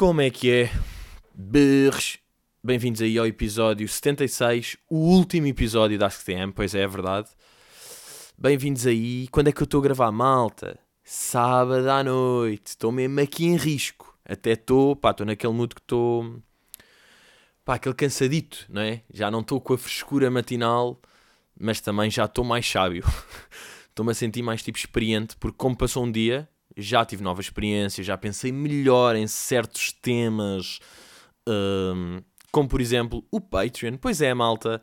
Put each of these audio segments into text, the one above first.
Como é que é? Berres. Bem-vindos aí ao episódio 76, o último episódio da AskTM, pois é, é verdade. Bem-vindos aí. Quando é que eu estou a gravar, malta? Sábado à noite. Estou mesmo aqui em risco. Até estou, pá, estou naquele mood que estou... Pá, aquele cansadito, não é? Já não estou com a frescura matinal, mas também já estou mais sábio. Estou-me a sentir mais, tipo, experiente, porque como passou um dia, já tive novas experiências, já pensei melhor em certos temas, um, como por exemplo o Patreon. Pois é, malta,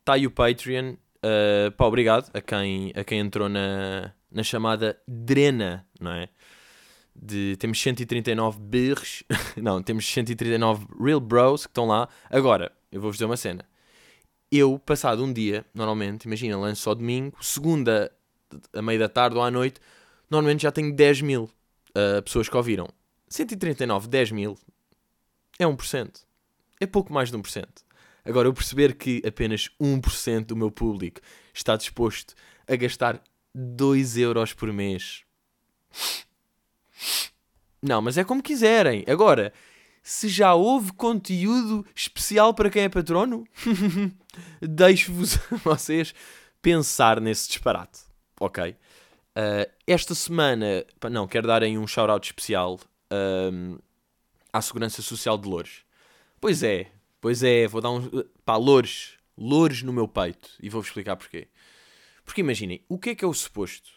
está aí o Patreon. Uh, pá, obrigado a quem, a quem entrou na, na chamada Drena, não é? De, temos 139 birres, não, temos 139 real bros que estão lá. Agora, eu vou-vos dizer uma cena. Eu, passado um dia, normalmente, imagina, lanço só domingo, segunda, a meio da tarde ou à noite, normalmente já tenho 10 mil uh, pessoas que ouviram. 139, 10 mil é 1%. É pouco mais de 1%. Agora, eu perceber que apenas 1% do meu público está disposto a gastar 2 euros por mês. Não, mas é como quiserem. Agora, se já houve conteúdo especial para quem é patrono, deixo-vos vocês pensar nesse disparate. Ok? Uh, esta semana, não, quero dar aí um shout-out especial um, à Segurança Social de Loures. Pois é, pois é, vou dar um. pá, Loures, Loures no meu peito. E vou-vos explicar porquê. Porque imaginem, o que é que é o suposto?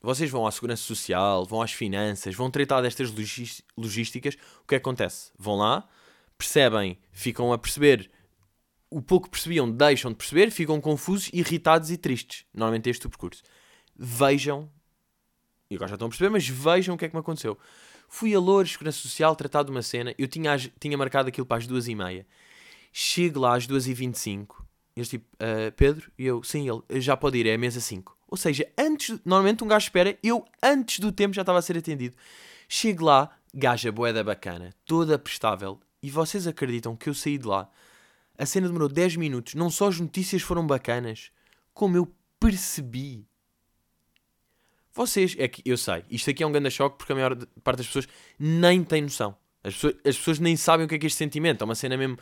Vocês vão à Segurança Social, vão às finanças, vão tratar destas logísticas. O que, é que acontece? Vão lá, percebem, ficam a perceber o pouco percebiam, deixam de perceber, ficam confusos, irritados e tristes. Normalmente é este o percurso. Vejam e agora já estão a perceber, mas vejam o que é que me aconteceu. Fui a Lourdes, Segurança Social, tratar de uma cena. Eu tinha, tinha marcado aquilo para as duas e meia. Chego lá às duas e vinte e cinco. Eles tipo, uh, Pedro? E eu, sim, ele, já pode ir, é a mesa 5. Ou seja, antes, normalmente um gajo espera, eu antes do tempo já estava a ser atendido. Chego lá, gaja boeda bacana, toda prestável. E vocês acreditam que eu saí de lá? A cena demorou 10 minutos. Não só as notícias foram bacanas, como eu percebi vocês, é que eu sei, isto aqui é um grande choque porque a maior parte das pessoas nem tem noção. As pessoas, as pessoas nem sabem o que é que é este sentimento. É uma cena mesmo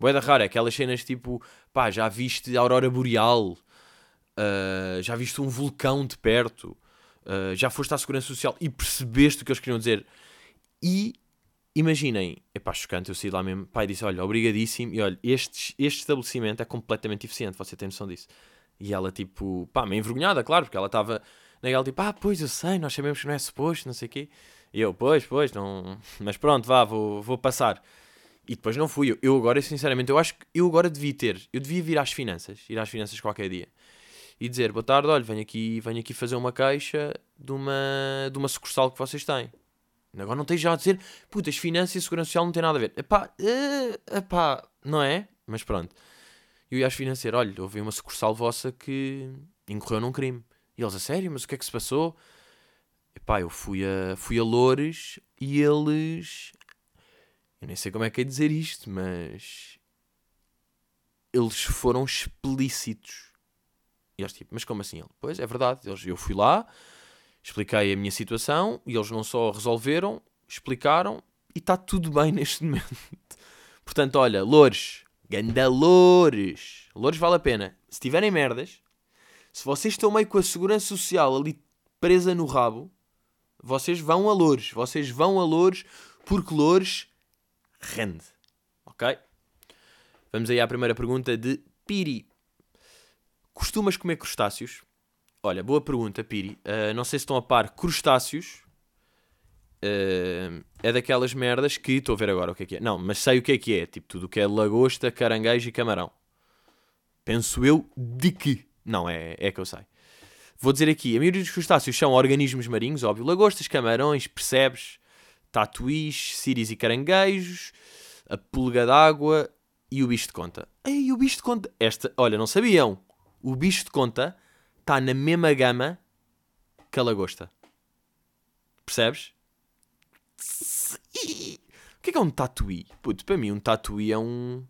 boeda rara. Aquelas cenas tipo, pá, já viste a aurora boreal, uh, já viste um vulcão de perto, uh, já foste à segurança social e percebeste o que eles queriam dizer. E imaginem, é pá, chocante, eu saí lá mesmo, pai disse, olha, obrigadíssimo, e olha, este, este estabelecimento é completamente eficiente, você tem noção disso. E ela tipo, pá, meio envergonhada, claro, porque ela estava Naquela tipo, ah, pois eu sei, nós sabemos que não é suposto, não sei o quê. E eu, pois, pois, não. Mas pronto, vá, vou, vou passar. E depois não fui. Eu, eu agora, sinceramente, eu acho que eu agora devia ter. Eu devia vir às finanças, ir às finanças qualquer dia. E dizer, boa tarde, olha, venho aqui, venho aqui fazer uma queixa de uma, de uma sucursal que vocês têm. Agora não tens já a dizer, puta, as finanças e segurança social não têm nada a ver. Epá, uh, epá, não é? Mas pronto. Eu ia às finanças, olha, houve uma sucursal vossa que incorreu num crime. E eles, a sério, mas o que é que se passou? Epá, eu fui a, fui a Loures e eles. Eu nem sei como é que é dizer isto, mas. Eles foram explícitos. E eles, tipo, mas como assim? Ele, pois, é verdade. Eles, eu fui lá, expliquei a minha situação e eles não só resolveram, explicaram e está tudo bem neste momento. Portanto, olha, Loures, ganda Loures. Loures vale a pena. Se tiverem merdas, se vocês estão meio com a segurança social ali presa no rabo, vocês vão a Louros. Vocês vão a Louros porque Louros rende. Ok? Vamos aí à primeira pergunta de Piri. Costumas comer crustáceos? Olha, boa pergunta, Piri. Uh, não sei se estão a par. Crustáceos uh, é daquelas merdas que estou a ver agora o que é que é. Não, mas sei o que é que é. Tipo, tudo o que é lagosta, caranguejo e camarão. Penso eu de que. Não, é, é que eu sei. Vou dizer aqui, a maioria dos crustáceos são organismos marinhos, óbvio. Lagostas, camarões, percebes? Tatuís, síris e caranguejos, a pulga d'água e o bicho de conta. Ei, o bicho de conta... Esta, olha, não sabiam. O bicho de conta está na mesma gama que a lagosta. Percebes? O que é que é um tatuí? Puto, para mim um tatuí é um...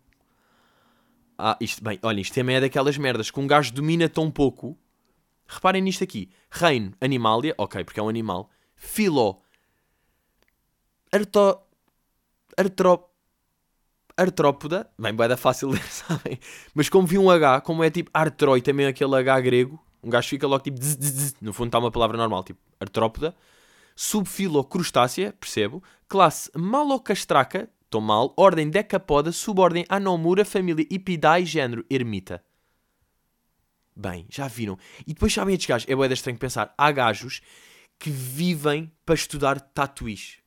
Ah, isto, bem, olha, isto também é daquelas merdas que um gajo domina tão pouco. Reparem nisto aqui. Reino, Animalia, ok, porque é um animal. Filo. Arto... artró... artrópoda, bem, boeda fácil ler, sabem? Mas como vi um H, como é tipo artroi, também aquele H grego, um gajo fica logo tipo, no fundo está uma palavra normal, tipo artrópoda, subfilo crustácea, percebo, classe malocastraca, mal, ordem decapoda, subordem anomura, família Epidae, género ermita. Bem, já viram? E depois sabem estes gajos, é boeda estranho pensar, há gajos que vivem para estudar tatuís.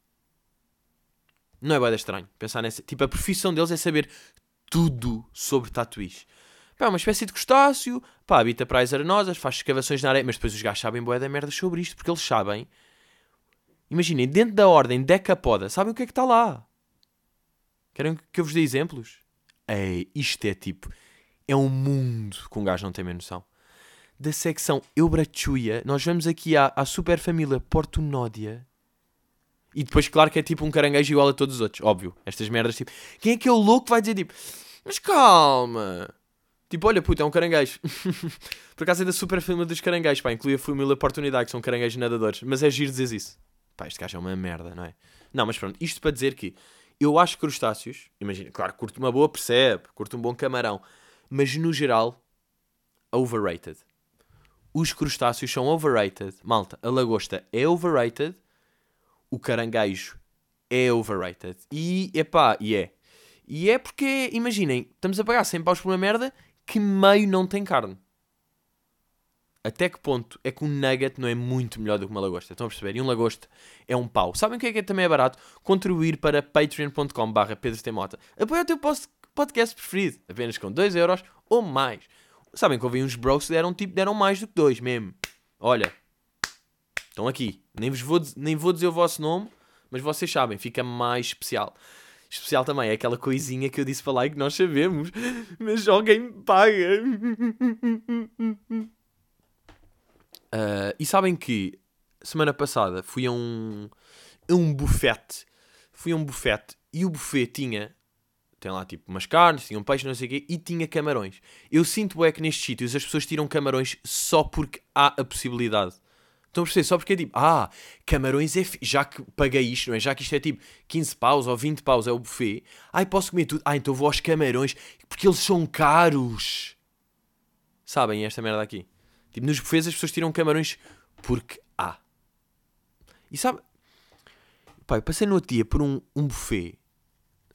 Não é boeda estranho pensar nessa. Tipo, a profissão deles é saber tudo sobre tatuís. Pá, é uma espécie de crustáceo, pá, habita praias arenosas, faz escavações na areia, mas depois os gajos sabem boeda merda sobre isto, porque eles sabem. Imaginem, dentro da ordem decapoda, sabem o que é que está lá? Querem que eu vos dê exemplos? Ei, isto é tipo. É um mundo que um gajo não tem menos noção. Da secção Eubrachuia, nós vamos aqui à, à super família Portunódia. E depois, claro que é tipo um caranguejo igual a todos os outros, óbvio. Estas merdas, tipo. Quem é que é o louco que vai dizer tipo. Mas calma! Tipo, olha, puta, é um caranguejo. Por acaso é da super família dos caranguejos, pá. Inclui a família Oportunidade, que são caranguejos nadadores. Mas é giro dizer isso. Pá, este gajo é uma merda, não é? Não, mas pronto, isto para dizer que eu acho crustáceos, imagina, claro, curto uma boa, percebe, curto um bom camarão, mas no geral, overrated. Os crustáceos são overrated. Malta, a lagosta é overrated, o caranguejo é overrated. E, epá, e é. E é porque, imaginem, estamos a pagar 100 paus por uma merda que meio não tem carne. Até que ponto é que um nugget não é muito melhor do que uma lagosta? Estão a perceber? E um lagosta é um pau. Sabem o que é que é também é barato? Contribuir para patreon.com barra. Apoia o teu podcast preferido. Apenas com 2 euros ou mais. Sabem que houve uns bros que deram, tipo, deram mais do que 2 mesmo. Olha. Estão aqui. Nem, vos vou, nem vou dizer o vosso nome, mas vocês sabem. Fica mais especial. Especial também é aquela coisinha que eu disse para lá e que nós sabemos. Mas alguém paga. Uh, e sabem que semana passada fui a um, a um buffet. Fui a um buffet e o buffet tinha. Tem lá tipo umas carnes, tinha um peixe, não sei o quê, e tinha camarões. Eu sinto é que nestes sítios as pessoas tiram camarões só porque há a possibilidade. Estão a perceber? Só porque é tipo, ah, camarões é. Já que paguei isto, não é? Já que isto é tipo 15 paus ou 20 paus é o buffet, ai, posso comer tudo. Ah, então vou aos camarões porque eles são caros. Sabem esta merda aqui? Tipo, nos buffets as pessoas tiram camarões porque há. E sabe. Eu passei no outro dia por um, um buffet.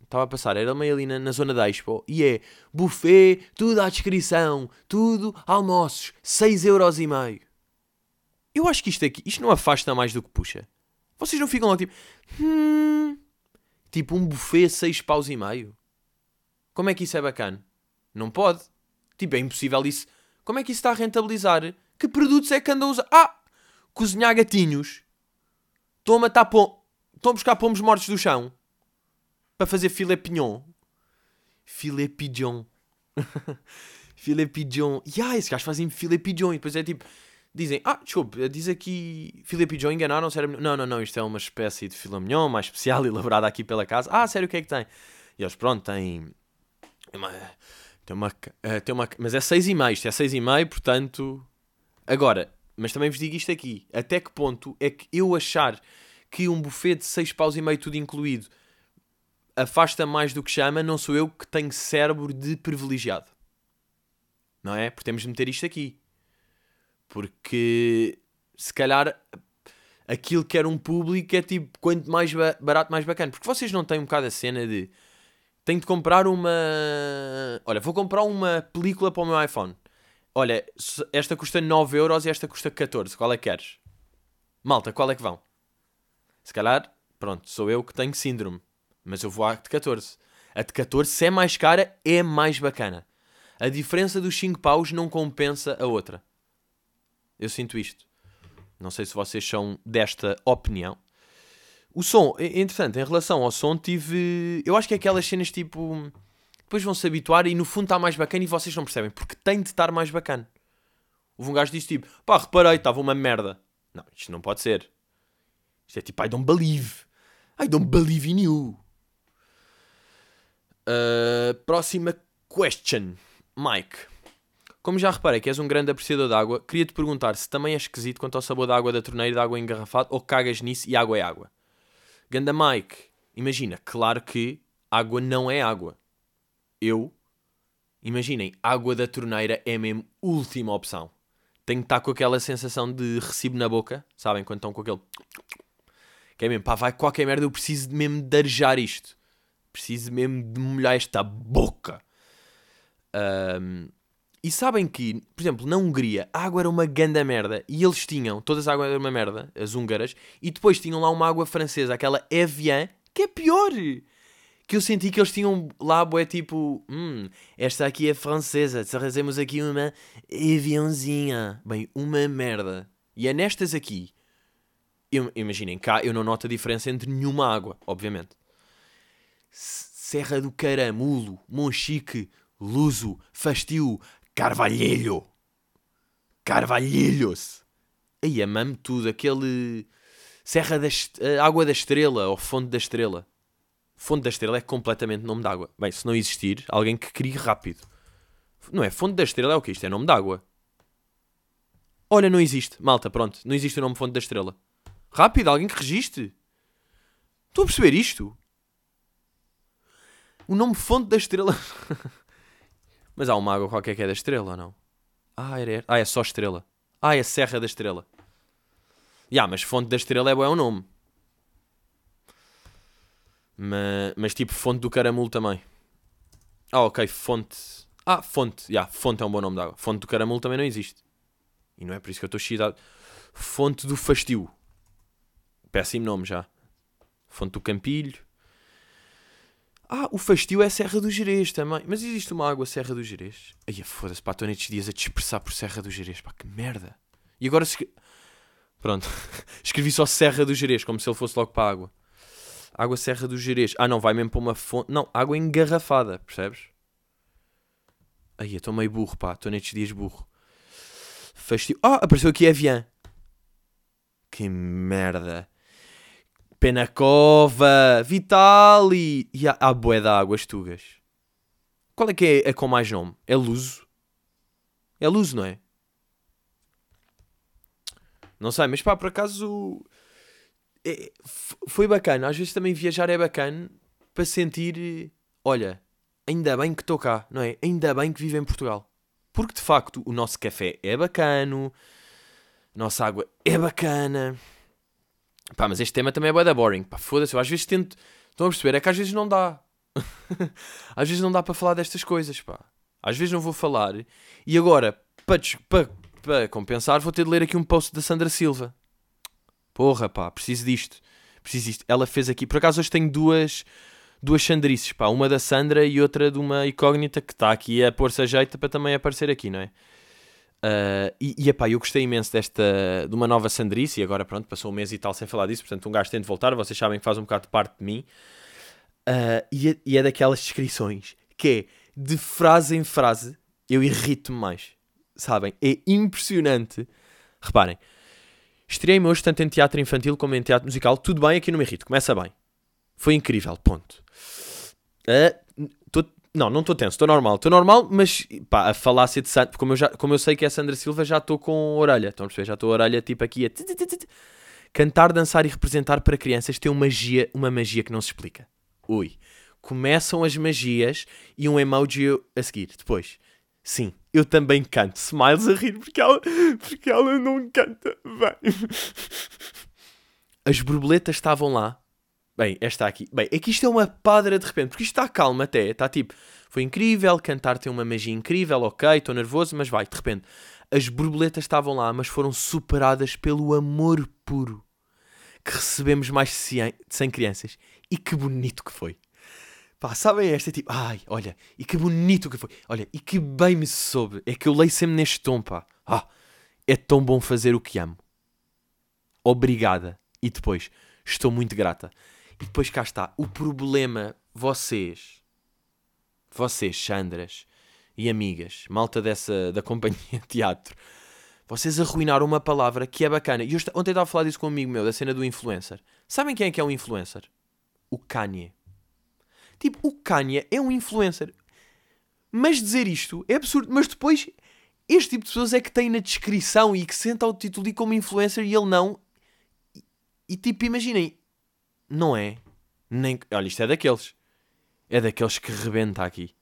Estava a passar, era meio ali na, na zona da Expo. E é buffet, tudo à descrição, tudo almoços, 6,5€. Eu acho que isto aqui, isto não afasta mais do que puxa. Vocês não ficam lá tipo. Hum, tipo um buffet 6 paus e meio. Como é que isso é bacana? Não pode. Tipo, é impossível isso como é que isso está a rentabilizar? Que produtos é que andam a usar? Ah! Cozinhar gatinhos. Estão a matar pom... Estão a buscar pomos mortos do chão. Para fazer filé pignon. Filé pignon. filé pignon. E ah, esses gajos fazem filé pignon. E depois é tipo... Dizem, ah, desculpe, diz aqui filé pignon, enganaram-se. Não, não, não, isto é uma espécie de filé mignon mais especial, elaborada aqui pela casa. Ah, sério, o que é que tem? E eles, pronto, tem... Uma tem uma, uh, tem uma, mas é 6,5, isto é 6,5, portanto. Agora, mas também vos digo isto aqui: até que ponto é que eu achar que um buffet de 6 paus e meio, tudo incluído, afasta mais do que chama, não sou eu que tenho cérebro de privilegiado. Não é? Porque temos de meter isto aqui. Porque se calhar aquilo que era um público é tipo quanto mais barato, mais bacana. Porque vocês não têm um bocado a cena de tenho de comprar uma. Olha, vou comprar uma película para o meu iPhone. Olha, esta custa 9 euros e esta custa 14. Qual é que queres? Malta, qual é que vão? Se calhar, pronto, sou eu que tenho síndrome. Mas eu vou à de 14. A de 14, se é mais cara, é mais bacana. A diferença dos 5 paus não compensa a outra. Eu sinto isto. Não sei se vocês são desta opinião. O som, entretanto, em relação ao som, tive. Eu acho que é aquelas cenas tipo. Depois vão se habituar e no fundo está mais bacana e vocês não percebem, porque tem de estar mais bacana. Houve um gajo que disse tipo: pá, reparei, estava uma merda. Não, isto não pode ser. Isto é tipo: I don't believe. I don't believe in you. Uh, próxima question. Mike. Como já reparei que és um grande apreciador de água, queria te perguntar se também é esquisito quanto ao sabor da água da torneira e da água engarrafada ou cagas nisso e água é água. Ganda Mike, imagina, claro que água não é água. Eu, imaginem, água da torneira é mesmo última opção. Tenho que estar com aquela sensação de recibo na boca, sabem? Quando estão com aquele. Que é mesmo, pá, vai qualquer merda, eu preciso mesmo de arejar isto. Preciso mesmo de molhar esta boca. Um, e sabem que, por exemplo, na Hungria, a água era uma ganda merda. E eles tinham, todas as águas eram uma merda, as húngaras. E depois tinham lá uma água francesa, aquela Evian, que é pior. Que eu senti que eles tinham lá, é tipo, hum, esta aqui é francesa, trazemos aqui uma Evianzinha. Bem, uma merda. E é nestas aqui. Eu, imaginem, cá eu não noto a diferença entre nenhuma água, obviamente. Serra do Caramulo, Monchique, Luso, Fastio, Carvalhelho. Carvalhelhos. Aí amame tudo, aquele. Serra da Est... Água da Estrela ou Fonte da Estrela. Fonte da Estrela é completamente nome de água. Bem, se não existir, alguém que crie rápido. Não é? Fonte da Estrela é o que? Isto é nome de água. Olha, não existe. Malta, pronto. Não existe o nome Fonte da Estrela. Rápido, alguém que registre. Estou a perceber isto? O nome Fonte da Estrela. Mas há uma água qualquer que é da Estrela ou não? Ah, era, ah, é só Estrela. Ah, é Serra da Estrela. Ya, yeah, mas Fonte da Estrela é bom é o nome. Mas, mas tipo Fonte do Caramulo também. Ah, ok, Fonte. Ah, Fonte. Ya, yeah, Fonte é um bom nome de água. Fonte do Caramulo também não existe. E não é por isso que eu estou cheio Fonte do Fastio. Péssimo nome já. Fonte do Campilho. Ah, o Fastio é Serra do Gerês também. Mas existe uma água Serra do Gerês? Ai, foda-se, pá, estou nestes dias a dispersar por Serra do Gerês. Pá, que merda. E agora se... Pronto. Escrevi só Serra do Gerês, como se ele fosse logo para a água. Água Serra do Gerês. Ah, não, vai mesmo para uma fonte. Não, água engarrafada, percebes? Aí, estou meio burro, pá. Estou nestes dias burro. Fastio. Ah, apareceu aqui Evian. Que merda. Penacova, Vitali. E há, há bué águas tugas. Qual é que é a com mais nome? É Luso? É Luso, não é? Não sei, mas pá, por acaso é, foi bacana. Às vezes também viajar é bacana para sentir, olha, ainda bem que estou cá, não é? Ainda bem que vivo em Portugal. Porque de facto o nosso café é bacano, a nossa água é bacana. Pá, mas este tema também é bué da boring. Pá, foda-se, eu às vezes tento. Estão a perceber? É que às vezes não dá. às vezes não dá para falar destas coisas, pá. Às vezes não vou falar. E agora, para, para, compensar, vou ter de ler aqui um post da Sandra Silva. Porra, pá, preciso disto. Preciso disto. Ela fez aqui. Por acaso hoje tenho duas, duas Sandrices, pá. Uma da Sandra e outra de uma incógnita que está aqui a pôr-se a jeito para também aparecer aqui, não é? Uh, e, e epá, eu gostei imenso desta, de uma nova Sandrice, e agora pronto, passou um mês e tal sem falar disso, portanto um gajo tem de voltar, vocês sabem que faz um bocado de parte de mim. Uh, e, é, e, é, daquelas descrições que é de frase em frase eu irrito-me mais, sabem? É impressionante. Reparem, estreiei-me hoje tanto em teatro infantil como em teatro musical, tudo bem, aqui não me irrito, começa bem. Foi incrível, ponto. Uh, não, não estou tenso, estou normal. Estou normal, mas pá, a falácia de Sandra, como eu, já, como eu sei que é Sandra Silva, já estou com orelha. Estão a perceber? Já estou a orelha tipo aqui a. Cantar, dançar e representar para crianças tem uma magia, uma magia que não se explica. Ui. Começam as magias e um emoji a seguir. Depois, sim, eu também canto. Smiles a rir porque ela, porque ela não canta bem. As borboletas estavam lá Bem, esta aqui. Bem, é que isto é uma padra de repente, porque isto está calmo até. Está tipo, foi incrível, cantar tem uma magia incrível, ok, estou nervoso, mas vai, de repente. As borboletas estavam lá, mas foram superadas pelo amor puro que recebemos mais de 100 crianças. E que bonito que foi. Pá, sabem esta? É tipo, ai, olha, e que bonito que foi. Olha, e que bem me soube. É que eu leio sempre neste tom, pá. Ah, é tão bom fazer o que amo. Obrigada. E depois, estou muito grata. E depois cá está. O problema, vocês, vocês, Sandras e amigas, malta dessa, da companhia de teatro, vocês arruinaram uma palavra que é bacana. E eu ontem estava a falar disso com um amigo meu, da cena do influencer. Sabem quem é que é um influencer? O Kanye. Tipo, o Kanye é um influencer. Mas dizer isto é absurdo. Mas depois, este tipo de pessoas é que tem na descrição e que senta o título e como influencer e ele não. E, e tipo, imaginem, não é. Nem... Olha, isto é daqueles. É daqueles que rebenta aqui.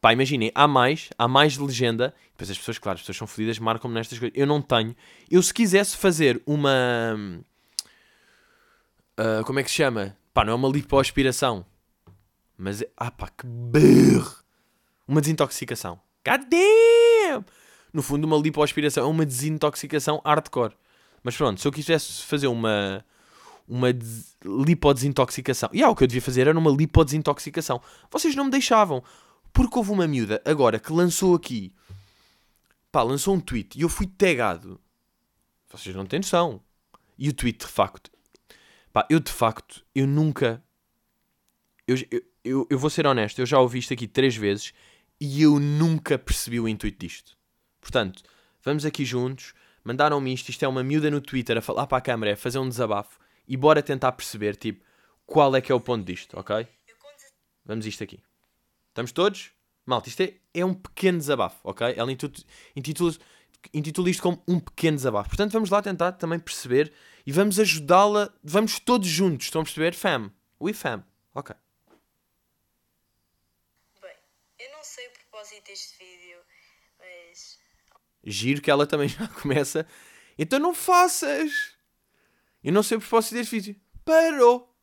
Pá, imaginem, há mais, há mais legenda. Depois as pessoas, claro, as pessoas são fodidas, marcam-me nestas coisas. Eu não tenho. Eu se quisesse fazer uma... Uh, como é que se chama? Pá, não é uma lipoaspiração. Mas é... Ah pá, que berro! Uma desintoxicação. Damn! No fundo, uma lipoaspiração é uma desintoxicação hardcore. Mas pronto, se eu quisesse fazer uma uma des... lipodesintoxicação. E ah, o que eu devia fazer era uma lipodesintoxicação. Vocês não me deixavam. Porque houve uma miúda agora que lançou aqui. Pá, lançou um tweet e eu fui tagado. Vocês não têm noção. E o tweet, de facto. Pá, eu de facto, eu nunca. Eu, eu, eu, eu vou ser honesto, eu já ouvi isto aqui três vezes e eu nunca percebi o intuito disto. Portanto, vamos aqui juntos. Mandaram-me isto. Isto é uma miúda no Twitter a falar para a câmera, a fazer um desabafo e bora tentar perceber, tipo, qual é que é o ponto disto, ok? Vamos isto aqui. Estamos todos? Malta, isto é, é um pequeno desabafo, ok? Ela intitula, intitula isto como um pequeno desabafo. Portanto, vamos lá tentar também perceber e vamos ajudá-la. Vamos todos juntos, estão a perceber? Fam. We fam. Ok. Bem, eu não sei o propósito deste vídeo, mas. Giro que ela também já começa. Então não faças! Eu não sei o propósito deste vídeo. Parou.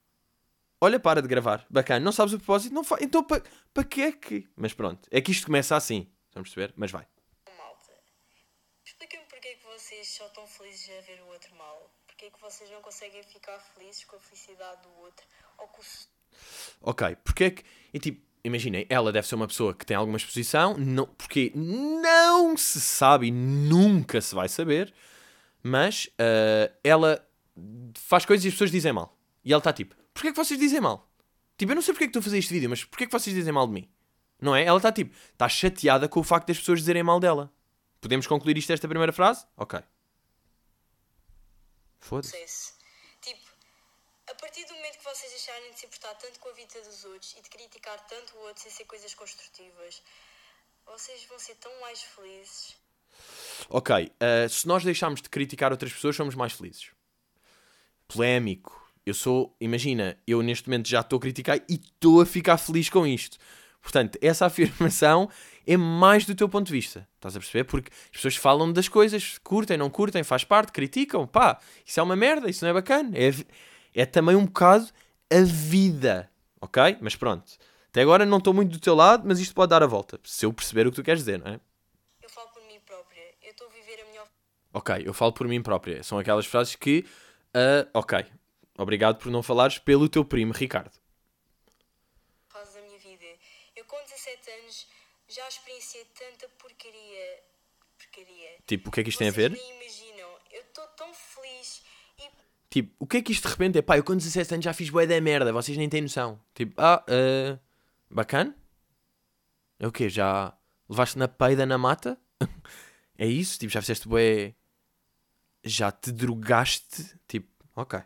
Olha, para de gravar. Bacana. Não sabes o propósito? Não fa... Então para pa que é que... Mas pronto. É que isto começa assim. Vamos perceber? Mas vai. Malta. Expliquem-me porque é que vocês só estão felizes a ver o outro mal. Porque é que vocês não conseguem ficar felizes com a felicidade do outro. Ou com o... Ok. Porque é que... E tipo... Imaginem, ela deve ser uma pessoa que tem alguma exposição, não, porque não se sabe e nunca se vai saber, mas uh, ela faz coisas e as pessoas dizem mal. E ela está tipo, porquê é que vocês dizem mal? Tipo, eu não sei porque é que estou a fazer este vídeo, mas porquê é que vocês dizem mal de mim? Não é? Ela está tipo, está chateada com o facto das pessoas dizerem mal dela. Podemos concluir isto esta primeira frase? Ok. Foda-se. Tipo, a partir do momento que vocês deixarem de se importar tanto com a vida dos outros e de criticar tanto o outro sem ser coisas construtivas, vocês vão ser tão mais felizes. Ok, uh, se nós deixarmos de criticar outras pessoas, somos mais felizes polémico. Eu sou, imagina, eu neste momento já estou a criticar e estou a ficar feliz com isto. Portanto, essa afirmação é mais do teu ponto de vista. Estás a perceber? Porque as pessoas falam das coisas, curtem, não curtem, faz parte, criticam. Pá, isso é uma merda, isso não é bacana. É, é também um bocado a vida. Ok? Mas pronto. Até agora não estou muito do teu lado, mas isto pode dar a volta. Se eu perceber o que tu queres dizer, não é? Eu falo por mim própria. Eu estou a viver a minha. Ok, eu falo por mim própria. São aquelas frases que Uh, ok. Obrigado por não falares pelo teu primo Ricardo. Faz da minha vida. Eu com 17 anos já experienciei tanta porcaria. Porcaria. Tipo, o que é que isto Vocês tem a ver? nem imaginam. Eu estou tão feliz e. Tipo, o que é que isto de repente é? Pá, eu com 17 anos já fiz bué da merda, vocês nem têm noção. Tipo, ah, uh, bacana? É o quê? Já levaste na peida na mata? é isso? Tipo, já fizeste bué já te drogaste? Tipo, ok.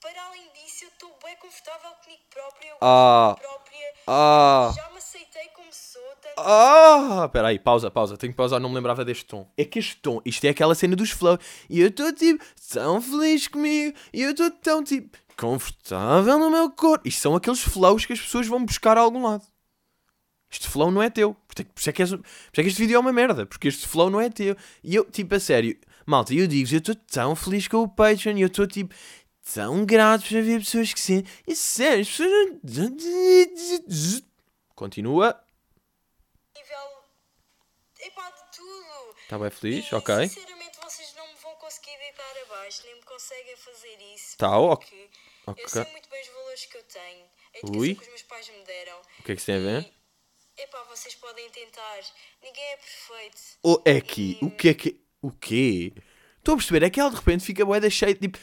Para além disso, eu estou bem confortável comigo própria. Ah, própria. Ah, já me aceitei como sou. Tanto... Ah, espera aí, pausa, pausa. Tenho que pausar, não me lembrava deste tom. É que este tom, isto é aquela cena dos flow. E eu estou tipo tão feliz comigo. E eu estou tão tipo confortável no meu corpo. Isto são aqueles flows que as pessoas vão buscar a algum lado. Este flow não é teu. Por isso é que, por isso é que este vídeo é uma merda. Porque este flow não é teu. E eu, tipo, a sério, Malta, eu digo eu estou tão feliz com o Patreon e eu estou tipo tão grato por ver pessoas que sim. E sério, as pessoas. Continua. Nível. Epá, de tudo. Está bem feliz? E, ok. Sinceramente, vocês não me vão conseguir deitar abaixo, nem me conseguem fazer isso. Tá, ok. Eu sei muito bem os valores que eu tenho, a educação Ui. que os meus pais me deram. O que é que isso tem a ver? Epá, vocês podem tentar. Ninguém é perfeito. Oh, é aqui, e... o que é que. O quê? Estou a perceber, é que ela de repente fica boeda cheia, tipo...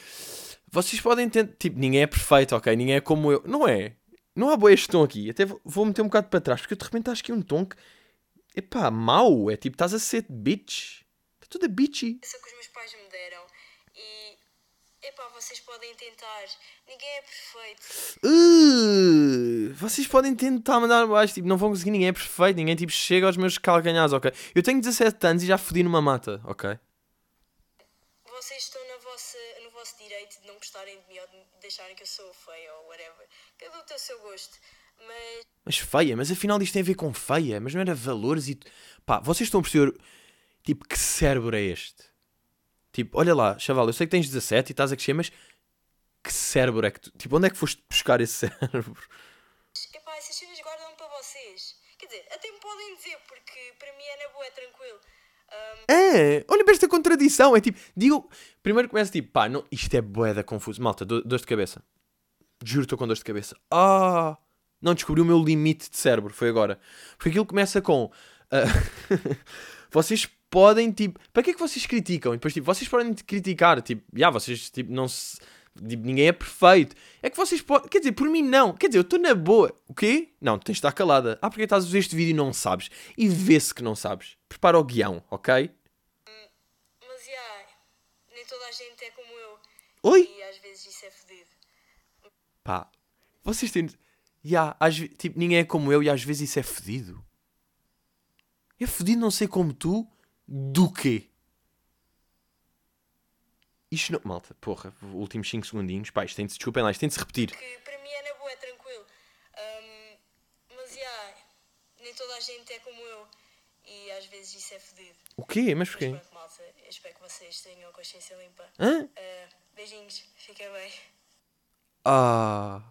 Vocês podem ter... Tipo, ninguém é perfeito, ok? Ninguém é como eu. Não é. Não há boa este tom aqui. Até vou meter um bocado para trás, porque eu de repente acho que é um tom que... Epá, mau. É tipo, estás a ser bitch. Está tudo a bitchy. Isso que os meus pais me deram. E... Epá, vocês podem tentar. Ninguém é perfeito. Uh, vocês podem tentar mandar abaixo. Tipo, não vão conseguir. Ninguém é perfeito. Ninguém, tipo, chega aos meus calcanhares, ok? Eu tenho 17 anos e já fodi numa mata, ok? Vocês estão na vossa, no vosso direito de não gostarem de mim ou de deixarem que eu sou feia ou whatever. Cada um tem o seu gosto. Mas Mas feia, mas afinal isto tem a ver com feia, mas não era valores e. Pá, vocês estão a perceber. Tipo, que cérebro é este? Tipo, olha lá, chaval, eu sei que tens 17 e estás a crescer, mas que cérebro é que tu. Tipo, onde é que foste buscar esse cérebro? Epá, essas cenas guardam para vocês. Quer dizer, até me podem dizer, porque para mim é na boa, é tranquilo. Ahm, É, olha para esta contradição. É tipo, digo. Primeiro começa tipo, pá, não, isto é boeda confuso. Malta, do- dor de cabeça. Juro, estou com dor de cabeça. Ah! Não descobri o meu limite de cérebro, foi agora. Porque aquilo começa com. ah, vocês podem, tipo. Para que é que vocês criticam? E depois, tipo, vocês podem criticar. Tipo, já, vocês, tipo, não se. tipo, ninguém é perfeito. É que vocês podem. Quer dizer, por mim não. Quer dizer, eu estou na boa. O quê? Não, tu tens de estar calada. Ah, porque estás a ver este vídeo e não sabes. E vê-se que não sabes. Prepara o guião, ok? mas já, nem toda a gente é como eu. Oi? E às vezes isso é fedido. Pá, vocês têm. Ya, às tipo, ninguém é como eu e às vezes isso é fedido. É fedido não ser como tu, do quê? Isto não. Malta, porra, últimos 5 segundinhos. Pá, isto tem de se. Desculpem lá, isto tem de se repetir. Que para mim é na boa, é tranquilo. Ahm, mas já, nem toda a gente é como eu. E às vezes isso é fedido. O quê? Mas Mas porquê? pronto, malta, eu espero que vocês tenham a consciência limpa. Hã? Ah, beijinhos, fiquem bem. Ah.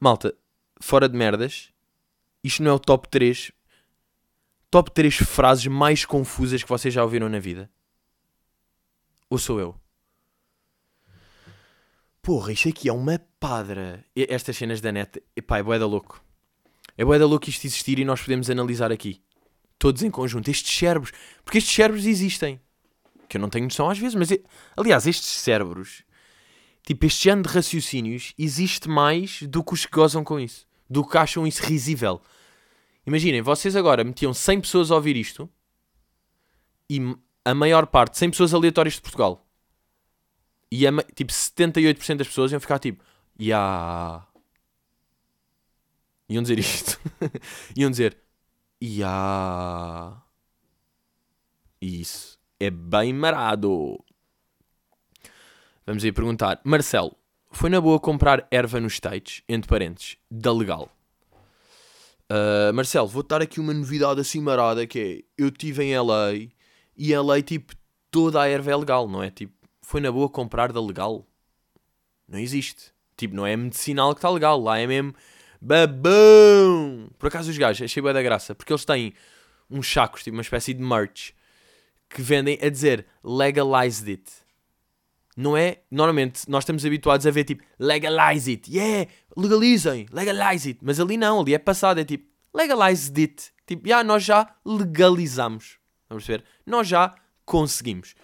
Malta, fora de merdas, isto não é o top 3. Top 3 frases mais confusas que vocês já ouviram na vida? Ou sou eu? Porra, isto aqui é uma padra. Estas cenas da net, epá, é bué da louco. É bué da louco isto existir e nós podemos analisar aqui. Todos em conjunto. Estes cérebros. Porque estes cérebros existem. Que eu não tenho noção às vezes, mas... Aliás, estes cérebros Tipo, este género de raciocínios existe mais do que os que gozam com isso. Do que acham isso risível. Imaginem, vocês agora metiam 100 pessoas a ouvir isto e a maior parte, 100 pessoas aleatórias de Portugal. E a tipo 78% das pessoas iam ficar tipo, ya. Iam dizer isto. iam dizer, ya. Isso é bem marado. Vamos aí perguntar. Marcelo, foi na boa comprar erva nos States, entre parentes, da legal? Uh, Marcelo, vou dar aqui uma novidade assim marada que é, eu estive em LA e LA, tipo, toda a erva é legal, não é? Tipo, foi na boa comprar da legal? Não existe. Tipo, não é medicinal que está legal, lá é mesmo babão. Por acaso os gajos, achei bué da graça, porque eles têm uns sacos, tipo uma espécie de merch, que vendem a dizer legalized it não é? Normalmente nós estamos habituados a ver tipo legalize it, yeah, legalizem, legalize it, mas ali não, ali é passado, é tipo legalize it, tipo, já nós já legalizamos, vamos perceber? Nós já conseguimos.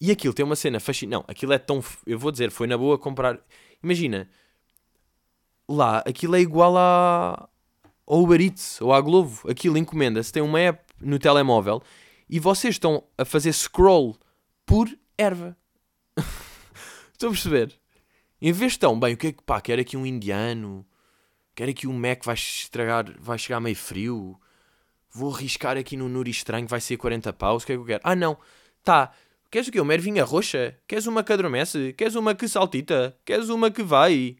E aquilo tem uma cena fascinante, não, aquilo é tão, eu vou dizer, foi na boa comprar, imagina, lá, aquilo é igual a, Uber Eats ou à Glovo, aquilo encomenda-se, tem uma app no telemóvel e vocês estão a fazer scroll por erva. Estou a perceber? Em vez de estão, bem, o que é que pá, quero aqui um indiano, quero aqui um Mac, vai estragar, vai chegar meio frio, vou arriscar aqui no Nuri estranho, vai ser 40 paus, o que é que eu quero? Ah não, tá, queres o quê? Uma ervinha roxa? Queres uma que adormece? Queres uma que saltita? Queres uma que vai?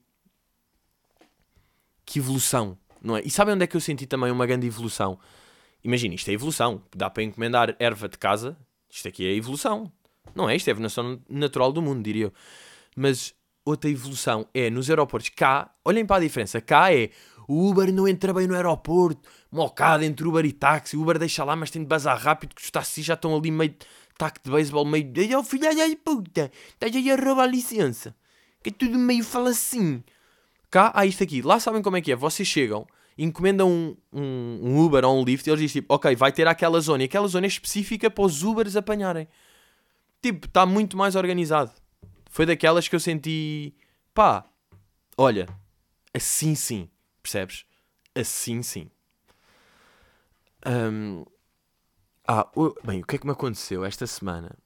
Que evolução, não é? E sabem onde é que eu senti também uma grande evolução? Imagina, isto é evolução, dá para encomendar erva de casa, isto aqui é evolução, não é? Isto é a evolução natural do mundo, diria eu. Mas outra evolução é nos aeroportos. Cá, olhem para a diferença. Cá é o Uber não entra bem no aeroporto, mocado entre Uber e táxi. O Uber deixa lá, mas tem de bazar rápido, que os táxis já estão ali meio taco de beisebol, meio. Ai, oh, filha da puta, estás aí a roubar a licença. Que é tudo meio fala assim. Cá há isto aqui. Lá sabem como é que é. Vocês chegam, encomendam um, um, um Uber ou um Lyft e eles dizem tipo, ok, vai ter aquela zona. E aquela zona é específica para os Ubers apanharem. Tipo, está muito mais organizado. Foi daquelas que eu senti, pá, olha, assim sim, percebes? Assim sim. Hum, ah, o- bem, o que é que me aconteceu esta semana?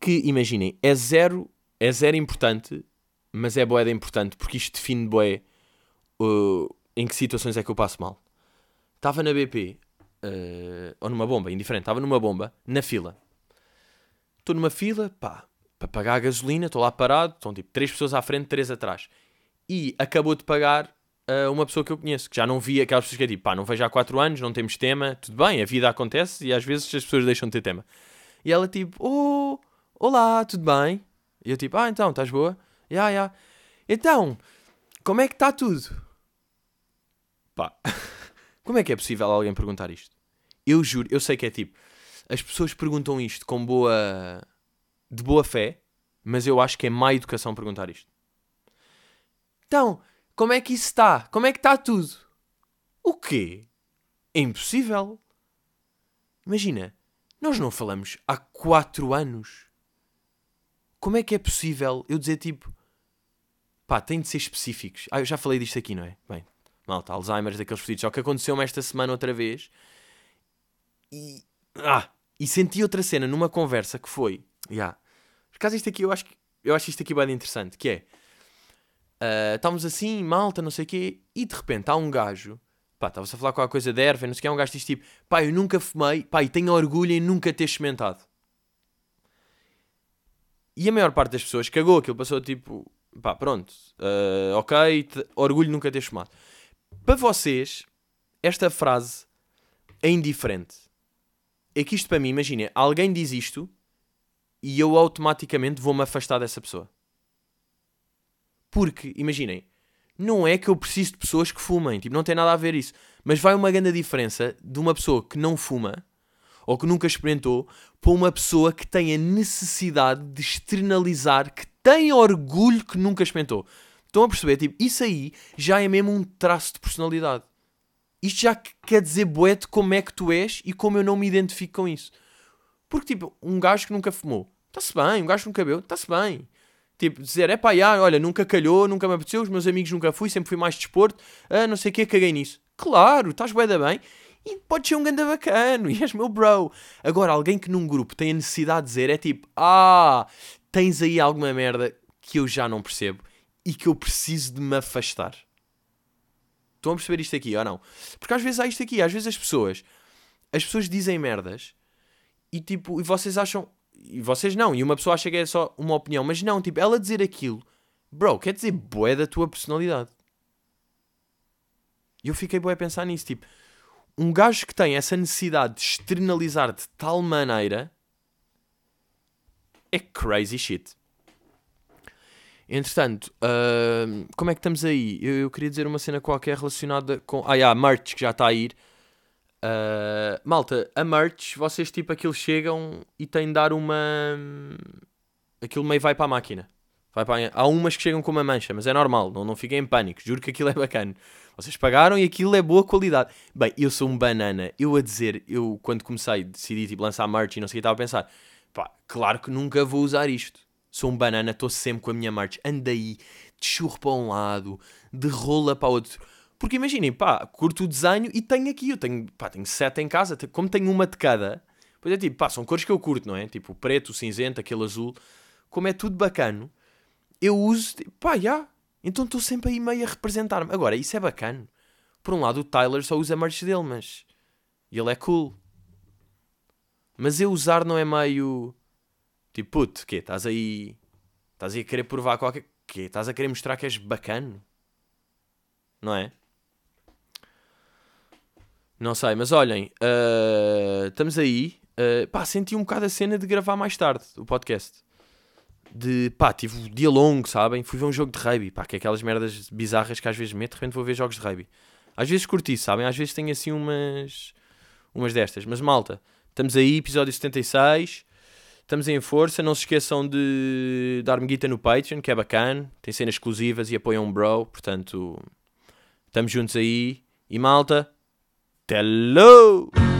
Que, imaginem, é zero, é zero importante, mas é boeda importante, porque isto define boé uh, em que situações é que eu passo mal. Estava na BP, uh, ou numa bomba, indiferente, estava numa bomba, na fila. Estou numa fila, pá, para pagar a gasolina, estou lá parado, estão tipo três pessoas à frente, três atrás. E acabou de pagar uh, uma pessoa que eu conheço, que já não via aquelas pessoas que é tipo, pá, não vejo há quatro anos, não temos tema, tudo bem, a vida acontece e às vezes as pessoas deixam de ter tema. E ela tipo, oh, olá, tudo bem? E eu tipo, ah, então, estás boa? Ya, yeah, ya. Yeah. Então, como é que está tudo? Pá, como é que é possível alguém perguntar isto? Eu juro, eu sei que é tipo, as pessoas perguntam isto com boa de boa fé, mas eu acho que é má educação perguntar isto. Então, como é que isso está? Como é que está tudo? O quê? É impossível. Imagina, nós não falamos há quatro anos. Como é que é possível eu dizer tipo. Pá, tem de ser específicos. Ah, eu já falei disto aqui, não é? Bem, malta, Alzheimer daqueles fodidos. Só que aconteceu-me esta semana outra vez. E. Ah! E senti outra cena numa conversa que foi. Yeah, por acaso isto aqui eu acho, eu acho isto aqui bem interessante, que é... Uh, estávamos assim, malta, não sei o quê, e de repente há um gajo... Pá, estava-se a falar com a coisa de erva, não sei o quê, um gajo diz tipo... Pá, eu nunca fumei, pá, e tenho orgulho em nunca ter experimentado. E a maior parte das pessoas cagou aquilo, passou tipo... Pá, pronto, uh, ok, orgulho de nunca ter fumado. Para vocês, esta frase é indiferente. É que isto para mim, imagina, alguém diz isto e eu automaticamente vou-me afastar dessa pessoa. Porque, imaginem, não é que eu preciso de pessoas que fumem, tipo, não tem nada a ver isso. Mas vai uma grande diferença de uma pessoa que não fuma ou que nunca experimentou para uma pessoa que tem a necessidade de externalizar, que tem orgulho que nunca experimentou. Estão a perceber? Tipo, isso aí já é mesmo um traço de personalidade. Isto já quer dizer boete como é que tu és e como eu não me identifico com isso. Porque, tipo, um gajo que nunca fumou, está-se bem. Um gajo nunca bebeu, está-se bem. Tipo, dizer, é pá, olha, nunca calhou, nunca me apeteceu, os meus amigos nunca fui, sempre fui mais desporto, ah, não sei o que, caguei nisso. Claro, estás bem da bem. E pode ser um ganda bacano, e és meu bro. Agora, alguém que num grupo tem a necessidade de dizer é tipo, ah, tens aí alguma merda que eu já não percebo e que eu preciso de me afastar. Estão a perceber isto aqui ou não? Porque às vezes há isto aqui, às vezes as pessoas, as pessoas dizem merdas e tipo, e vocês acham. E vocês não, e uma pessoa acha que é só uma opinião, mas não, tipo, ela dizer aquilo, bro, quer dizer boé da tua personalidade. E eu fiquei boé a pensar nisso, tipo, um gajo que tem essa necessidade de externalizar de tal maneira é crazy shit. Entretanto, uh, como é que estamos aí? Eu, eu, queria dizer uma cena qualquer relacionada com. Ah, yeah, merch que já está a ir. Uh, malta, a merch, vocês tipo aquilo chegam e têm de dar uma. Aquilo meio vai para a máquina. Vai para a... Há umas que chegam com uma mancha, mas é normal, não, não fiquem em pânico. Juro que aquilo é bacana. Vocês pagaram e aquilo é boa qualidade. Bem, eu sou um banana. Eu a dizer, eu quando comecei, decidi tipo, lançar merch e não sei o que, estava a pensar, pá, claro que nunca vou usar isto. Sou um banana, estou sempre com a minha merch. Anda aí, de churro para um lado, de rola para o outro porque imaginem, pá, curto o desenho e tenho aqui, eu tenho, pá, tenho sete em casa, como tenho uma de cada, pois é tipo, pá, são cores que eu curto, não é? Tipo, preto, cinzento, aquele azul, como é tudo bacano, eu uso, pá, já, yeah. então estou sempre aí meio a representar-me. Agora, isso é bacano. Por um lado, o Tyler só usa merch dele, mas ele é cool. Mas eu usar não é meio. Tipo, puto, que Estás aí. Estás aí a querer provar qualquer. que Estás a querer mostrar que és bacano? Não é? Não sei, mas olhem, uh, estamos aí. Uh, pá, senti um bocado a cena de gravar mais tarde o podcast. De pá, tive um dia longo, sabem? Fui ver um jogo de rugby, pá, que é aquelas merdas bizarras que às vezes meto, de repente vou ver jogos de rugby. Às vezes curti, sabem? Às vezes tenho assim umas. umas destas. Mas malta, estamos aí, episódio 76. Estamos em força. Não se esqueçam de dar-me guita no Patreon, que é bacana. Tem cenas exclusivas e apoiam um bro. Portanto, estamos juntos aí. E malta, Hello!